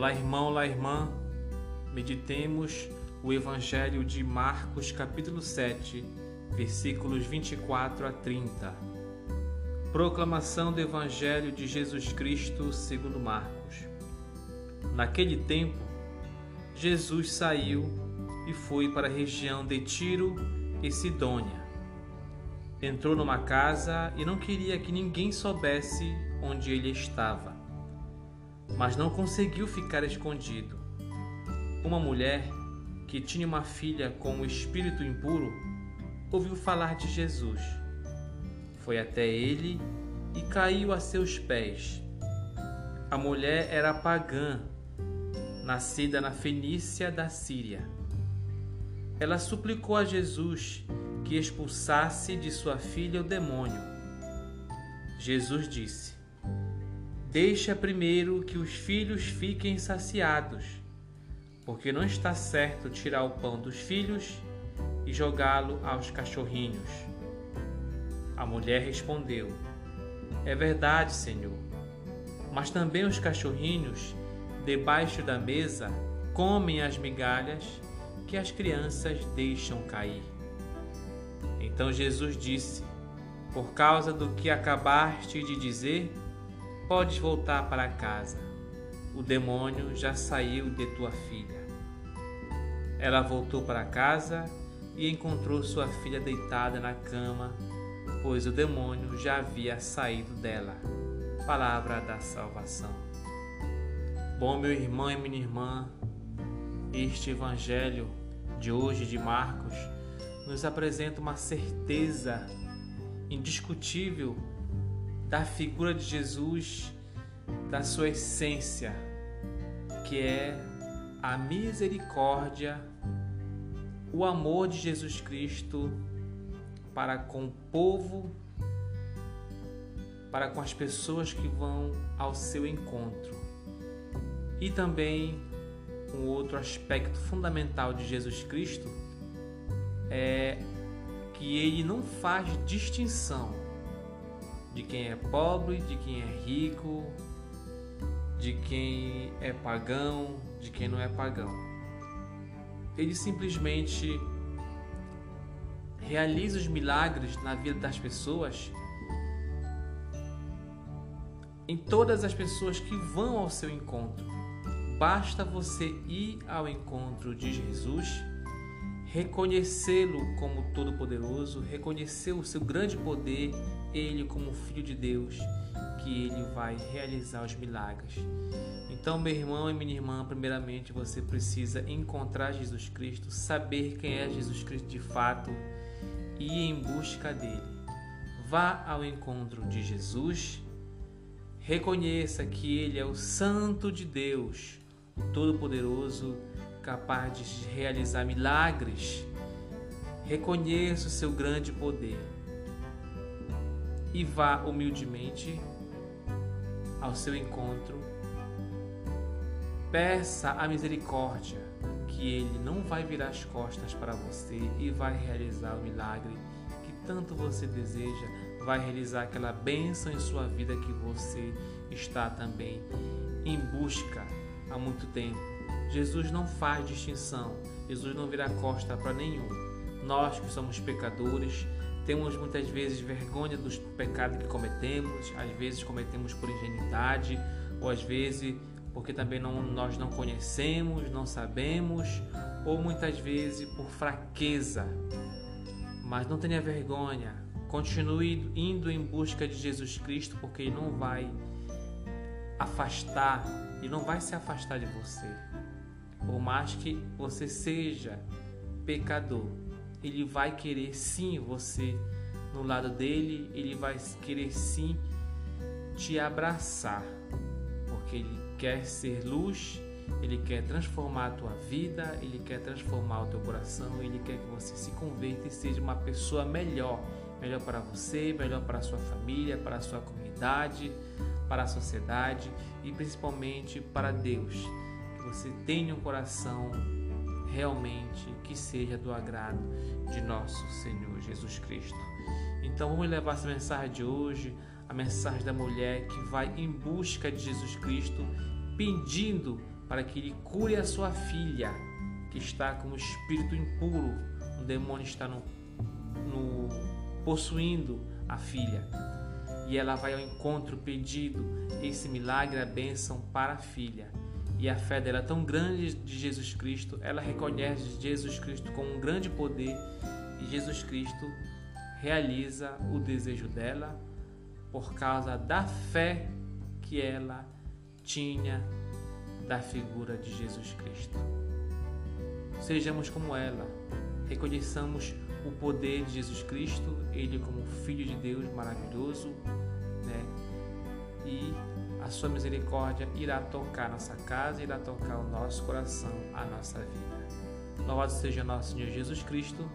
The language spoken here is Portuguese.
Olá, irmão, olá, irmã. Meditemos o Evangelho de Marcos, capítulo 7, versículos 24 a 30. Proclamação do Evangelho de Jesus Cristo segundo Marcos. Naquele tempo, Jesus saiu e foi para a região de Tiro e Sidônia. Entrou numa casa e não queria que ninguém soubesse onde ele estava mas não conseguiu ficar escondido. Uma mulher que tinha uma filha com um espírito impuro ouviu falar de Jesus. Foi até ele e caiu a seus pés. A mulher era pagã, nascida na Fenícia da Síria. Ela suplicou a Jesus que expulsasse de sua filha o demônio. Jesus disse: Deixa primeiro que os filhos fiquem saciados, porque não está certo tirar o pão dos filhos e jogá-lo aos cachorrinhos. A mulher respondeu: É verdade, Senhor, mas também os cachorrinhos, debaixo da mesa, comem as migalhas que as crianças deixam cair. Então Jesus disse: Por causa do que acabaste de dizer, Podes voltar para casa. O demônio já saiu de tua filha. Ela voltou para casa e encontrou sua filha deitada na cama, pois o demônio já havia saído dela. Palavra da salvação. Bom, meu irmão e minha irmã, este evangelho de hoje de Marcos nos apresenta uma certeza indiscutível da figura de Jesus, da sua essência, que é a misericórdia, o amor de Jesus Cristo para com o povo, para com as pessoas que vão ao seu encontro. E também um outro aspecto fundamental de Jesus Cristo é que ele não faz distinção de quem é pobre, de quem é rico, de quem é pagão, de quem não é pagão. Ele simplesmente realiza os milagres na vida das pessoas, em todas as pessoas que vão ao seu encontro. Basta você ir ao encontro de Jesus, reconhecê-lo como Todo-Poderoso, reconhecer o seu grande poder ele como filho de Deus, que ele vai realizar os milagres. Então, meu irmão e minha irmã, primeiramente você precisa encontrar Jesus Cristo, saber quem é Jesus Cristo de fato e ir em busca dele. Vá ao encontro de Jesus, reconheça que ele é o Santo de Deus, o Todo-Poderoso, capaz de realizar milagres. Reconheça o seu grande poder e vá humildemente ao seu encontro. Peça a misericórdia, que Ele não vai virar as costas para você e vai realizar o milagre que tanto você deseja, vai realizar aquela bênção em sua vida que você está também em busca há muito tempo. Jesus não faz distinção, Jesus não vira costa para nenhum. Nós que somos pecadores, temos muitas vezes vergonha dos pecados que cometemos, às vezes cometemos por ingenuidade, ou às vezes porque também não, nós não conhecemos, não sabemos, ou muitas vezes por fraqueza. Mas não tenha vergonha, continue indo em busca de Jesus Cristo, porque Ele não vai afastar, e não vai se afastar de você. Por mais que você seja pecador, ele vai querer sim você no lado dele, ele vai querer sim te abraçar, porque ele quer ser luz, ele quer transformar a tua vida, ele quer transformar o teu coração, ele quer que você se converta e seja uma pessoa melhor, melhor para você, melhor para a sua família, para a sua comunidade, para a sociedade e principalmente para Deus. Que você tenha um coração realmente que seja do agrado de nosso Senhor Jesus Cristo. Então vamos levar essa mensagem de hoje, a mensagem da mulher que vai em busca de Jesus Cristo, pedindo para que ele cure a sua filha, que está com o espírito impuro. O demônio está no, no possuindo a filha. E ela vai ao encontro pedido esse milagre, a bênção para a filha. E a fé dela é tão grande de Jesus Cristo, ela reconhece Jesus Cristo com um grande poder e Jesus Cristo realiza o desejo dela por causa da fé que ela tinha da figura de Jesus Cristo. Sejamos como ela, reconheçamos o poder de Jesus Cristo, ele como Filho de Deus maravilhoso, né? E a sua misericórdia irá tocar nossa casa, irá tocar o nosso coração, a nossa vida. Louvado seja nosso Senhor Jesus Cristo.